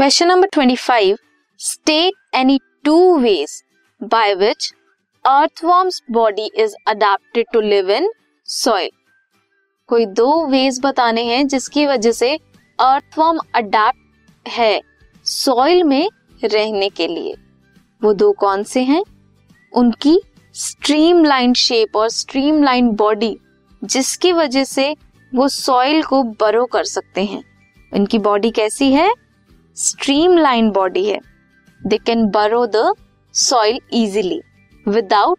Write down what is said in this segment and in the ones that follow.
Question number twenty five state any two ways by which earthworms body is adapted to live in soil कोई दो veg बताने हैं जिसकी वजह से अर्थवॉर्म अडेप्ट है सॉइल में रहने के लिए। वो दो कौन से हैं? उनकी स्ट्रीमलाइन शेप और स्ट्रीमलाइन बॉडी जिसकी वजह से वो सॉइल को बरो कर सकते हैं। इनकी बॉडी कैसी है? स्ट्रीमलाइन बॉडी है they can burrow the soil easily without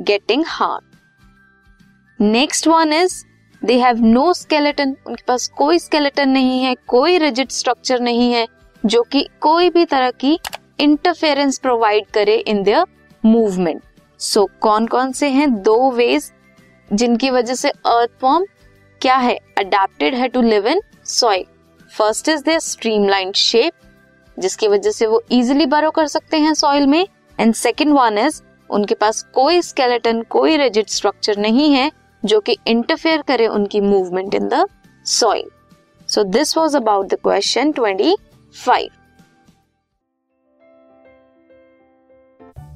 getting hard next one is they have no skeleton उनके पास कोई स्केलेटन नहीं है, कोई रिजिड स्ट्रक्चर नहीं है, जो कि कोई भी तरह की इंटरफेरेंस प्रोवाइड करे इन देयर मूवमेंट सो कौन कौन से हैं दो वेज जिनकी वजह से अर्थ फॉर्म क्या है अडेप्टेड है to live in soil first is their streamline shape जिसकी वजह से वो इजिली बरो कर सकते हैं सॉइल में। एंड सेकेंड वन इज़ उनके पास कोई स्केलेटन कोई रेजिड स्ट्रक्चर नहीं है, जो कि इंटरफेयर करे उनकी movement in the soil so this was about the question twenty five